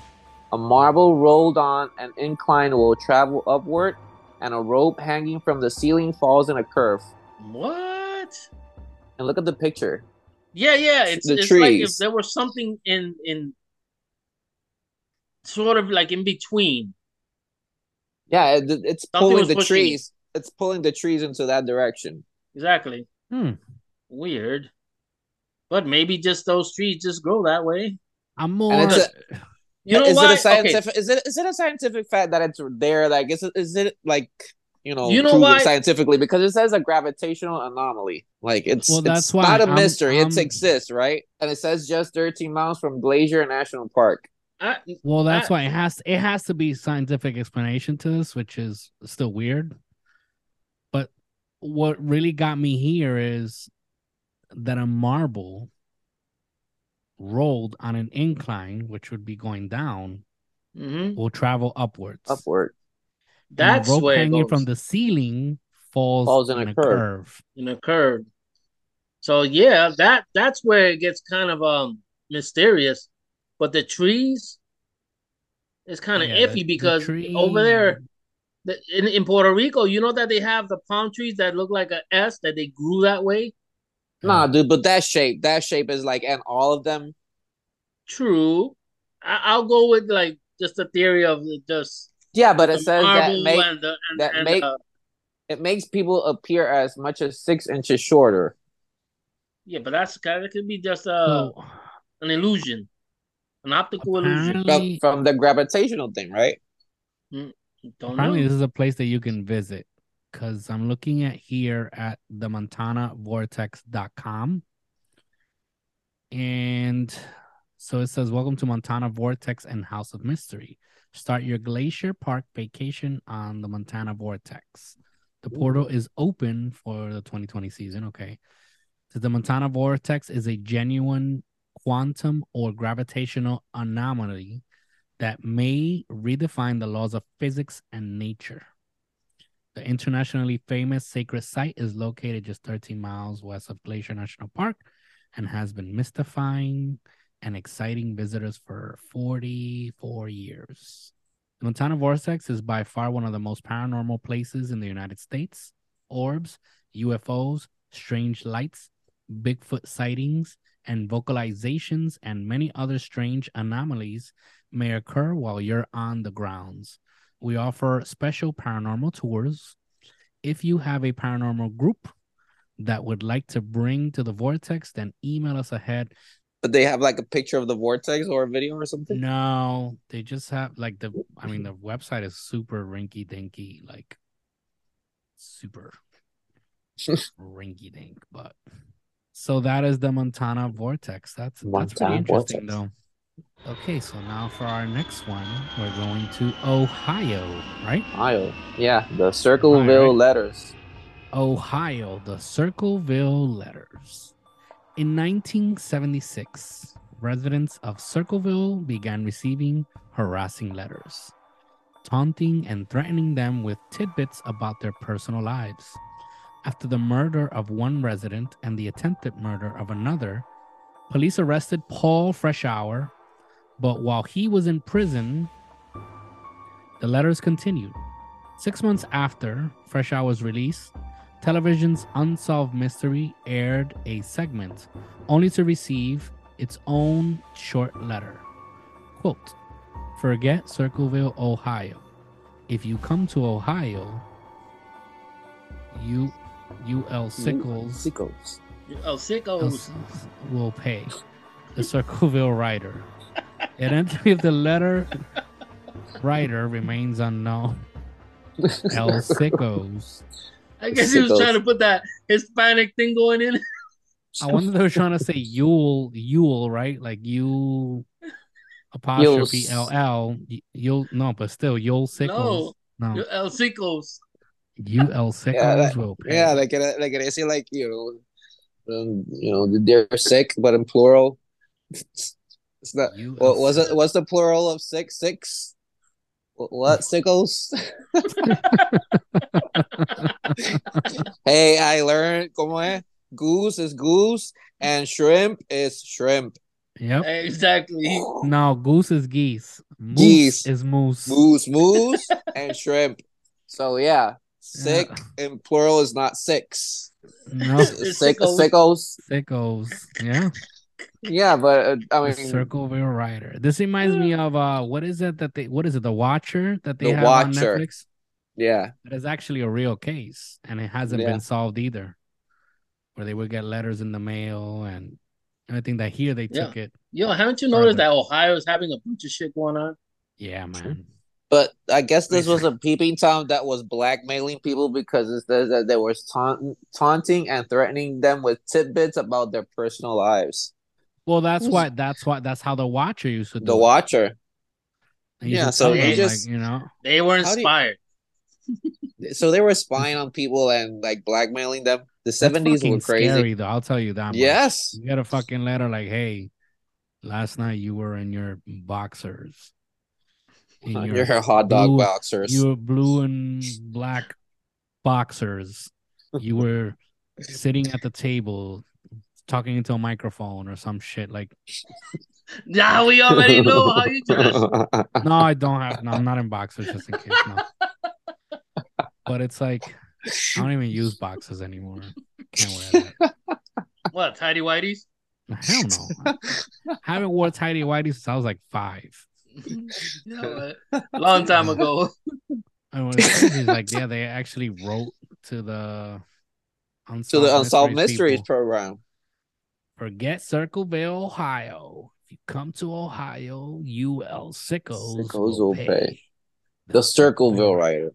A marble rolled on an incline will travel upward, and a rope hanging from the ceiling falls in a curve. What? And look at the picture. Yeah, yeah. It's, The it's like if trees. there was something in in sort of like in between. Yeah, it, it's Something pulling the pushing trees. It's pulling the trees into that direction. Exactly. Hmm. Weird. But maybe just those trees just grow that way. I'm more. And it's You know is why? it a Okay. scientific? Is it is it a scientific fact that it's there? Like, is it is it like you know, You know proven why? scientifically? Because it says a gravitational anomaly. Like it's Well, it's that's why not a I'm- mystery. It I'm- exists, right? And it says just 13 miles from Glacier National Park. I, well, that's I- why it has it has to be scientific explanation to this, which is still weird. But what really got me here is that a marble rolled on an incline, which would be going down, mhm. will travel upwards. Upward. That's a rope where it hanging goes. from the ceiling falls, Falls in in a a curve. curve. in a curve. So yeah, that that's where it gets kind of um mysterious. But the trees is kind of Yeah, iffy the because tree- over there the, in, in Puerto Rico, you know that they have the palm trees that look like a S that they grew that way. Nah, dude, but that shape, that shape is like, and all of them. True, I, I'll go with like just the theory of just Yeah, but it says that make and the, and, that and make- the- it makes people appear as much as six inches shorter. yeah, but that's kind of could be just uh, So an illusion, an optical illusion. From, from the gravitational thing, right? Don't apparently know. this is a place that you can visit because I'm looking at here at the montanavortex.com. And so it says, Welcome to Montana Vortex and House of Mystery. Start your Glacier Park vacation on the Montana Vortex. The portal is open for the 2020 season. Okay. So the Montana Vortex is a genuine quantum or gravitational anomaly that may redefine the laws of physics and nature. The internationally famous sacred site is located just 13 miles west of Glacier National Park and has been mystifying and exciting visitors for 44 years. The Montana Vortex is by far one of the most paranormal places in the United States. Orbs, UFOs, strange lights, Bigfoot sightings, and vocalizations and many other strange anomalies may occur while you're on the grounds. We offer special paranormal tours. If you have a paranormal group that would like to bring to the vortex, then email us ahead. But they have like a picture of the vortex or a video or something. No, they just have like the I mean the website is super rinky dinky, like super rinky dink, but so that is the Montana vortex. That's that's pretty interesting vortex. though. Okay, so now for our next one, we're going to Ohio, right? Ohio. Yeah, the Circleville Alright. letters. Ohio, the Circleville letters. In 1976, residents of Circleville began receiving harassing letters, taunting and threatening them with tidbits about their personal lives. After the murder of one resident and the attempted murder of another, police arrested Paul Freshour, but while he was in prison, the letters continued. Six months after Freshour was released, television's Unsolved Mystery aired a segment only to receive its own short letter. Quote, Forget Circleville, Ohio. If you come to Ohio, you UL Sickles Sickles. Sickos. else will pay. The Circleville writer. Identity of the letter writer remains unknown. El Sickos. I guess he was Sickos. trying to put that Hispanic thing going in. I wonder if they were trying to say Yule, Yule, right? Like you apostrophe Yules. L L. You'll no, but still Yule Sickles. No, El Sicos. UL Sickles that- will pay. Yeah, like it, like it say like you know, um, you know, they're sick, but in plural. It's not. UL What was it? What's the plural of six? Six. What, what sickles? hey, I learned. Como es? Goose is goose, and shrimp is shrimp. Yep. Exactly. No, goose is geese. Moose Geese. is moose. Moose, moose, and shrimp. So yeah, sick in plural is not six. No, Sick, sickles. sickles. sickles. Yeah. Yeah, but uh, I mean, The mean, Circleville Writer. This reminds me of uh what is it that they what is it, the Watcher that they The have on Netflix? yeah, That is actually a real case and it hasn't Yeah. been solved either. Where they would get letters in the mail and everything that here they Yeah. took it. Yo, haven't you noticed Further. that Ohio is having a bunch of shit going on? Yeah, man. but I guess this was a peeping tom that was blackmailing people because it says that they were taunt- taunting and threatening them with tidbits about their personal lives. Well, that's Who's- why that's why that's how the Watcher used to do The it. Watcher. Yeah, so tell he them, just- like, you know, They were How do you- inspired. So they were spying on people and like blackmailing them. The seventies were crazy. scary though. I'll tell you that. much. Yes. You get a fucking letter like, hey, last night you were in your boxers. In You're hot dog blue- boxers. your blue and black boxers. You were sitting at the table talking into a microphone or some shit. Like, Yeah, we already know how you dress. no, I don't have. No, I'm not in boxers just in case. No. But it's like I don't even use boxes anymore. Can't wear that. What, tidy whities? Hell no. I haven't worn tidy whities since I was like five. You? Long time ago. And what's crazy is like, yeah, they actually wrote to the unsolved, to the Unsolved Mysteries people. program. Forget Circleville, Ohio. If you come to Ohio, UL sickos, Sickos will pay. pay. The Circleville Writer.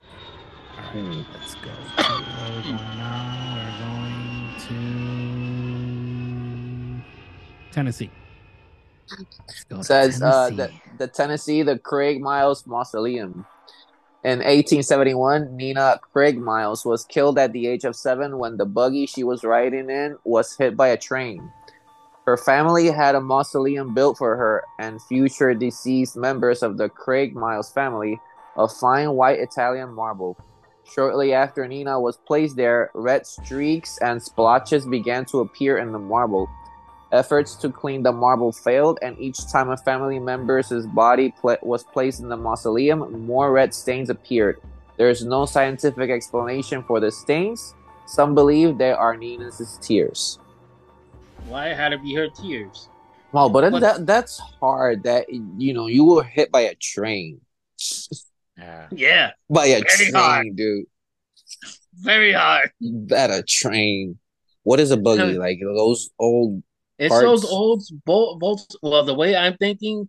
All right, let's go. we're going now. We're going to Tennessee. Go to says uh, the, the Tennessee, the Craig Miles Mausoleum. In 1871, Nina Craig Miles was killed at the age of seven when the buggy she was riding in was hit by a train. Her family had a mausoleum built for her and future deceased members of the Craig Miles family of fine white Italian marble. Shortly after Nina was placed there, red streaks and splotches began to appear in the marble. Efforts to clean the marble failed, and each time a family member's body pla- was placed in the mausoleum, more red stains appeared. There is no scientific explanation for the stains. Some believe they are Nina's tears. Why had to be her tears? Well, but What- that that's hard. That you know, you were hit by a train, Yeah. Yeah, by a Very train, hard. dude. very hard. That a train. What is a buggy like? Those old It's Parts. those old Vol- Volts. Well, the way I'm thinking,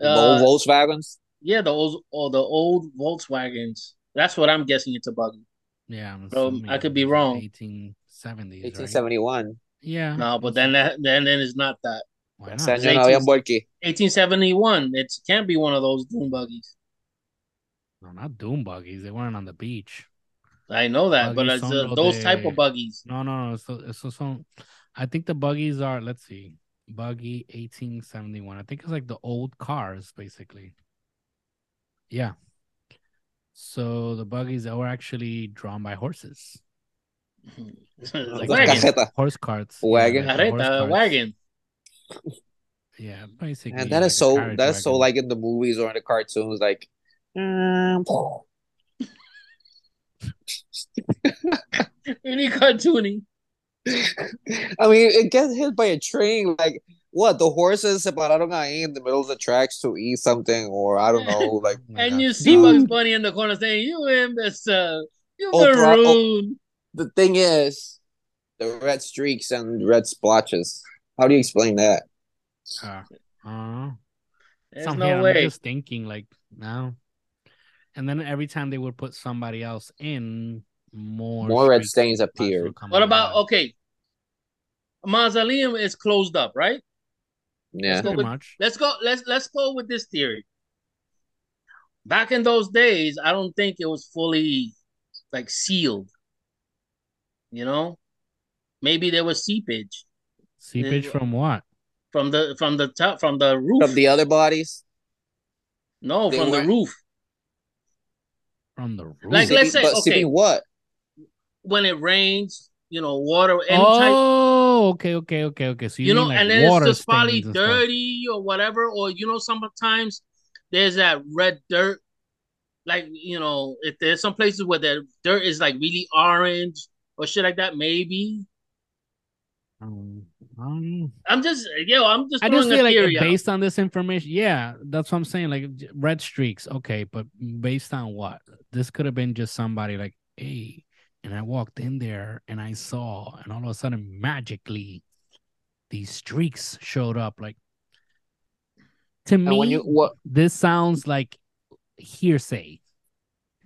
old uh, Volkswagens. yeah, the old or the old Volkswagens. That's what I'm guessing. It's a buggy. Yeah. I'm Bro, I could be wrong. 1870s. Eighteen right? Yeah. No, but then that then then it's not that. Why not? Ese It's año no había 18 1871. It can't be one of those doom buggies. No, not doom buggies. They weren't on the beach. I know that, but Buggies it's uh, lo those type of buggies. No, no, no. So, so, so, I think the buggies are. Let's see, buggy 1871. I think it's like the old cars, basically. Yeah. So the buggies that were actually drawn by horses, like wagon, horse carts. yeah, Wagon. like horse carts. wagon. Yeah, basically. And that like is so carriage that's so like in the movies or in the cartoons, like um, Really cartoony. I mean, it gets hit by a train. Like what? The horses se pararon ahí in the middle of the tracks to eat something, or I don't know. Like And God. you see Dude. Bugs Bunny in the corner saying, "You imbecile, you Oh, bro- oh. maroon." the thing is, the red streaks and red splotches. How do you explain that? Uh, uh, There's some no here, I'm way. just thinking like no. And then every time they would put somebody else in, more More red stains and spots would appeared. come What out. about okay? Mausoleum is closed up, right? Yeah, Let's go with- much? Let's go. Let's let's go with this theory. Back in those days, I don't think it was fully like sealed. You know, maybe there was seepage Seepage Yeah. from what? from the from the top from the roof. from the other bodies. no, they from the weren't- roof. From the roof. Like, let's say, but okay. what? When it rains, you know, water, any type. oh, okay, okay, okay, okay. So you, You know, like and then it's just probably stains and stuff. dirty or whatever, or you know, sometimes there's that red dirt. Like you know, if there's some places where the dirt is like really orange or shit like that, maybe. Um, um, I'm just yo, I'm just I just feel like out. based on this information, yeah, that's what I'm saying. Like red streaks, okay, but based on what? This could have been just somebody like, hey, and I walked in there and I saw, and all of a sudden, magically, these streaks showed up. Like to And me, when you what this sounds like hearsay.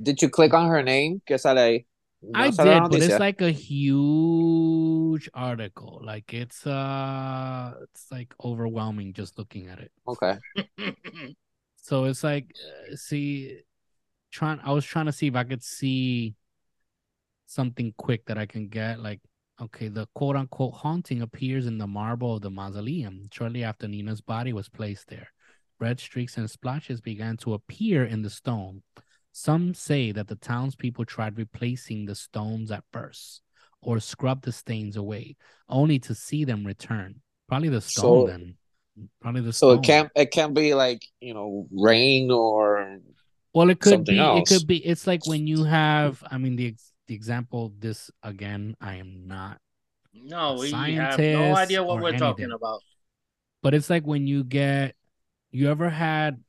did you click on her name? Que sale ahí. No I did, but it's like a huge article. Like it's uh, it's like overwhelming just looking at it. okay. So it's like, uh, see, trying. I was trying to see if I could see something quick that I can get. Like, okay, the quote unquote haunting appears in the marble of the mausoleum shortly after Nina's body was placed there. Red streaks and splotches began to appear in the stone. Some say that the townspeople tried replacing the stones at first, or scrubbed the stains away, only to see them return. Probably the stone So- then. Probably the stone. So it can't it can't be like you know rain or Well, it could be. It could be. It's like when you have. I mean, the the example. This again. I am not. no, a we have no idea what we're talking about. But it's like when you get. You ever had,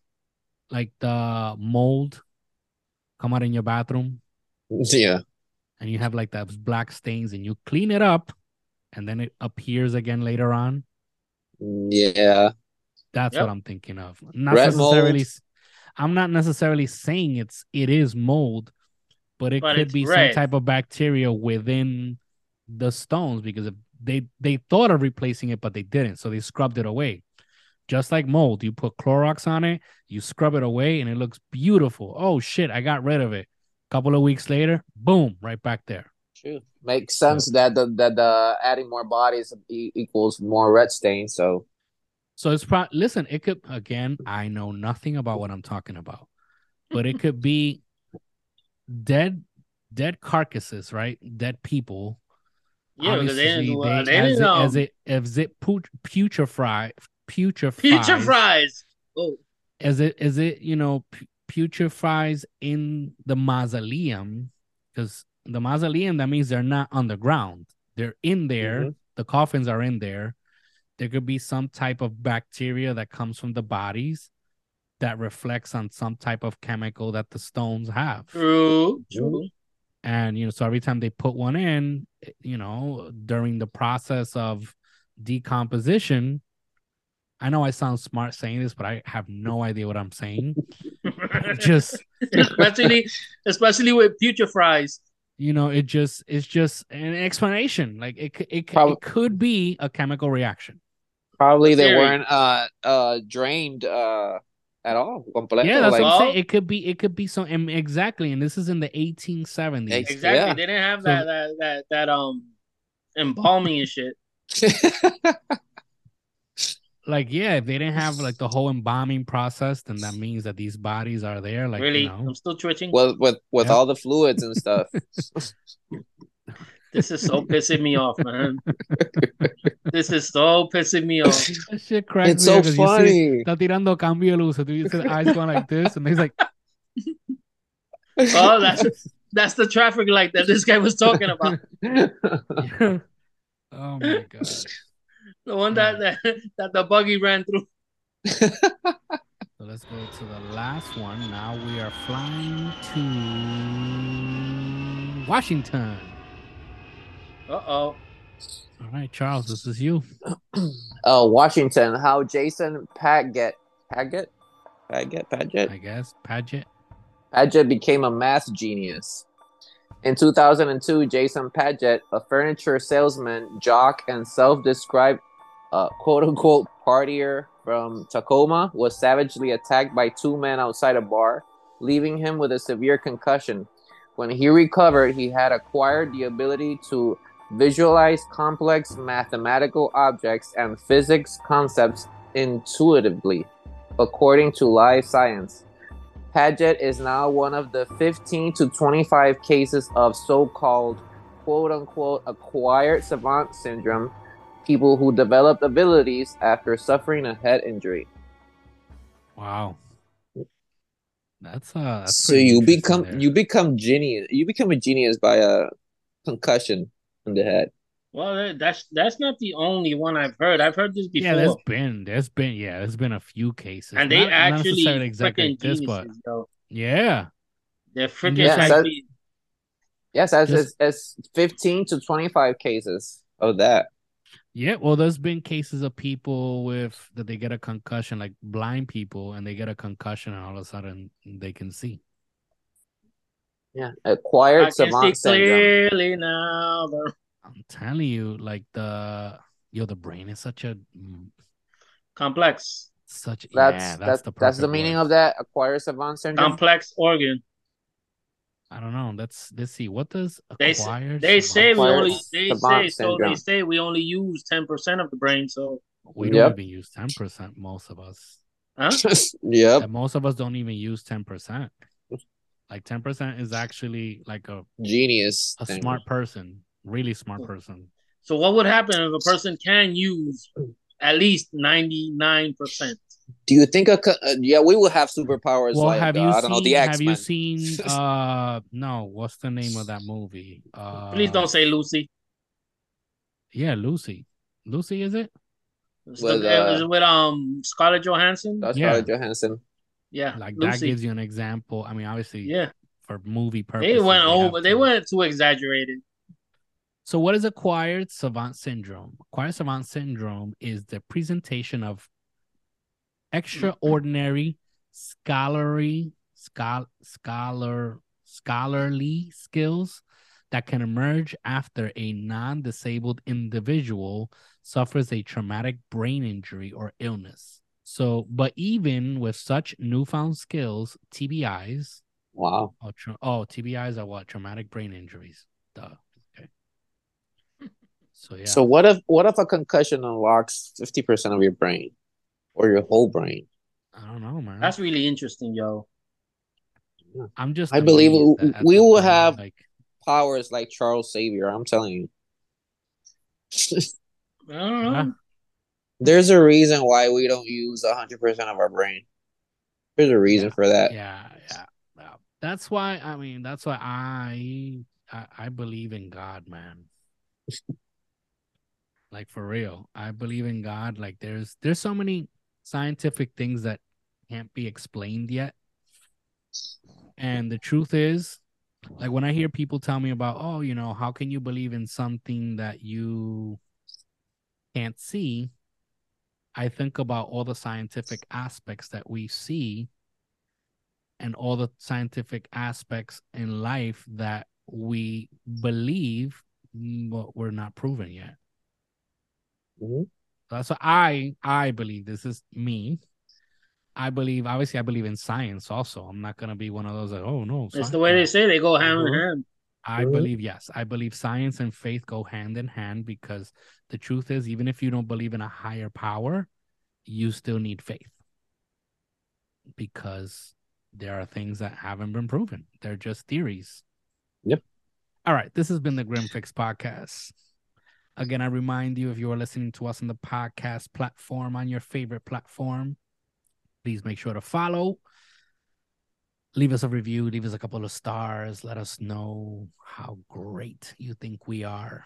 like the mold, come out in your bathroom, yeah. and you have like those black stains, and you clean it up, and then it appears again later on. Yeah. That's Yep. what I'm thinking of. Not Red necessarily. mold. s- I'm not necessarily saying it's it is mold, but it But could be red. some type of bacteria within the stones because if they they thought of replacing it, but they didn't, so they scrubbed it away. Just like mold, you put Clorox on it, you scrub it away, and it looks beautiful. Oh shit, I got rid of it. A couple of weeks later, boom, right back there. True. Makes sense that the that the adding more bodies e- equals more red stain. So So it's pro listen, it could again, I know nothing about what I'm talking about, but it could be dead dead carcasses, right? Dead people. Yeah, because they didn't uh, they- they as, didn't it, um, as it as it put putrefy putrefies. Oh, as it as it you know putrefies in the mausoleum because the mausoleum that means they're not underground they're in there Mhm. the coffins are in there there could be some type of bacteria that comes from the bodies that reflects on some type of chemical that the stones have. True. True. And you know, so every time they put one in, you know, during the process of decomposition, I know I sound smart saying this, but I have no idea what I'm saying. just especially, especially with future fries. you know, it just it's just an explanation. Like it, c- it, c- Prob- it could be a chemical reaction. Probably they weren't uh uh drained uh at all. Completo. Yeah, that's like, what I'm saying. It could be it could be some and exactly, and this is in the 1870s. Exactly. Yeah. They didn't have So- that, that that that um embalming and shit. like yeah, if they didn't have like the whole embalming process, then that means that these bodies are there. Like really, you know, I'm still twitching. with with with Yeah. all the fluids and stuff. This is so pissing me off, man. this is so pissing me off. that shit cracks it's me so up 'cause you see- funny. Está tirando cambio de luz. So you see the eyes going like this, and he's like, Oh, that's that's the traffic light that this guy was talking about. "Oh my god!" The one that that, that the buggy ran through. So let's go to the last one. Now we are flying to Washington. Uh oh. All right, Charles, this is you. uh, Washington, how Jason Padgett Padgett Padgett Padgett I guess Padgett. Padgett became a math genius. In 2002, Jason Padgett, a furniture salesman, jock, and self-described uh, quote-unquote partier from Tacoma, was savagely attacked by two men outside a bar, leaving him with a severe concussion. When he recovered, he had acquired the ability to visualize complex mathematical objects and physics concepts intuitively, according to Live Science. Padgett is now one of the 15 to 25 cases of so called quote unquote acquired savant syndrome, people who developed abilities after suffering a head injury. Wow. That's uh. That's so you become there. you become genius you become a genius by a concussion in the head. Well, that's that's not the only one I've heard. I've heard this before. Yeah, there's been there's been yeah there's been a few cases and they Not- not actually necessarily exactly like this, but yo. yeah, They're freaking Yes, that- actually- Yes, as Just- as 15 to 25 cases of that. yeah. Well, there's been cases of people with that they get a concussion, like blind people, and they get a concussion, and all of a sudden they can see. Yeah, I acquired can see savant syndrome. clearly now. but- I'm telling you, like the yo, the brain is such a Complex, such That's yeah. That's that's the that's the meaning word. of that acquired savant syndrome. complex organ. I don't know. Let's let's see. What does They s- acquired? They say we only they savant say so they say we only use ten percent of the brain. So we don't Yep. even use ten percent. Most of us. huh? yep, And most of us don't even use ten percent. Like ten percent is actually like a genius. a thing. smart person, really smart person. So what would happen if a person can use at least ninety nine percent? Do you think a co- uh, yeah we will have superpowers Well, like have uh, you I seen? don't know the X have Men? you seen? Uh, no. What's the name of that movie? Uh, Please don't say Lucy. Yeah, Lucy. Lucy, is it? It's With, the- it uh, was with um Scarlett Johansson. That's Yeah. Scarlett Johansson. Yeah, Like that gives you an example. I mean, obviously, yeah, for movie purposes. they went over. They went too exaggerated. So, what is acquired savant syndrome? Acquired savant syndrome is the presentation of extraordinary scholarly schol- scholar scholarly skills that can emerge after a non-disabled individual suffers a traumatic brain injury or illness. So, but even with such newfound skills, TBIs, Wow. oh, tra- oh TBIs are what? Traumatic brain injuries. Duh. Okay. So yeah. So what if what if a concussion unlocks fifty percent of your brain, or your whole brain? I don't know, man. That's really interesting, yo. I'm just. I believe amazed we- at- at we will brain, have- like Powers like Charles Xavier. I'm telling you. I don't know. There's a reason why we don't use hundred percent of our brain. There's a reason Yeah. for that. yeah, yeah, yeah. That's why. I mean, that's why I, I, I believe in God, man. Like for real. I believe in God. Like there's there's so many scientific things that can't be explained yet. And the truth is, like when I hear people tell me about, oh, you know, how can you believe in something that you can't see? I think about all the scientific aspects that we see and all the scientific aspects in life that we believe but we're not proven yet. Mhm. That's what I I believe. This is me. I believe obviously I believe in science also. I'm not gonna be one of those that oh no. It's sci- the way they say they go hand in Mhm. hand. I Mhm. believe yes. I believe science and faith go hand in hand because the truth is even if you don't believe in a higher power, you still need faith. Because there are things that haven't been proven. They're just theories. Yep. All right, this has been the Grim Fix podcast. Again, I remind you if you are listening to us on the podcast platform on your favorite platform, please make sure to follow. Leave us a review, leave us a couple of stars, let us know how great you think we are.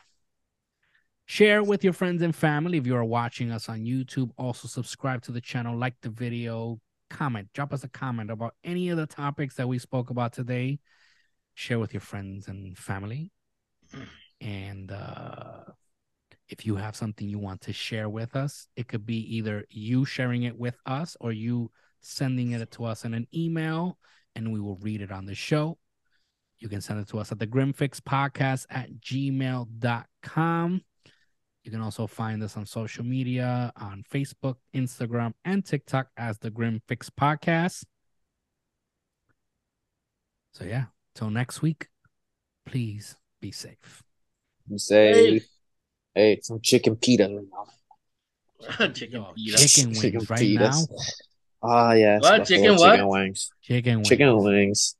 Share with your friends and family if you are watching us on YouTube. Also, subscribe to the channel, like the video, comment, drop us a comment about any of the topics that we spoke about today. Share with your friends and family. And uh, if you have something you want to share with us, it could be either you sharing it with us or you sending it to us in an email and we will read it on the show. You can send it to us at the Grimfix Podcast at gmail.com. You can also find us on social media on Facebook, Instagram, and TikTok as the Grim Fix Podcast. So, yeah, till next week, please be safe. You say, hey, some chicken pita. chicken Yo, pita. chicken wings Chicken right pitas. now. Ah, yes. What? Chicken what? Chicken wings. Chicken wings. Chicken wings.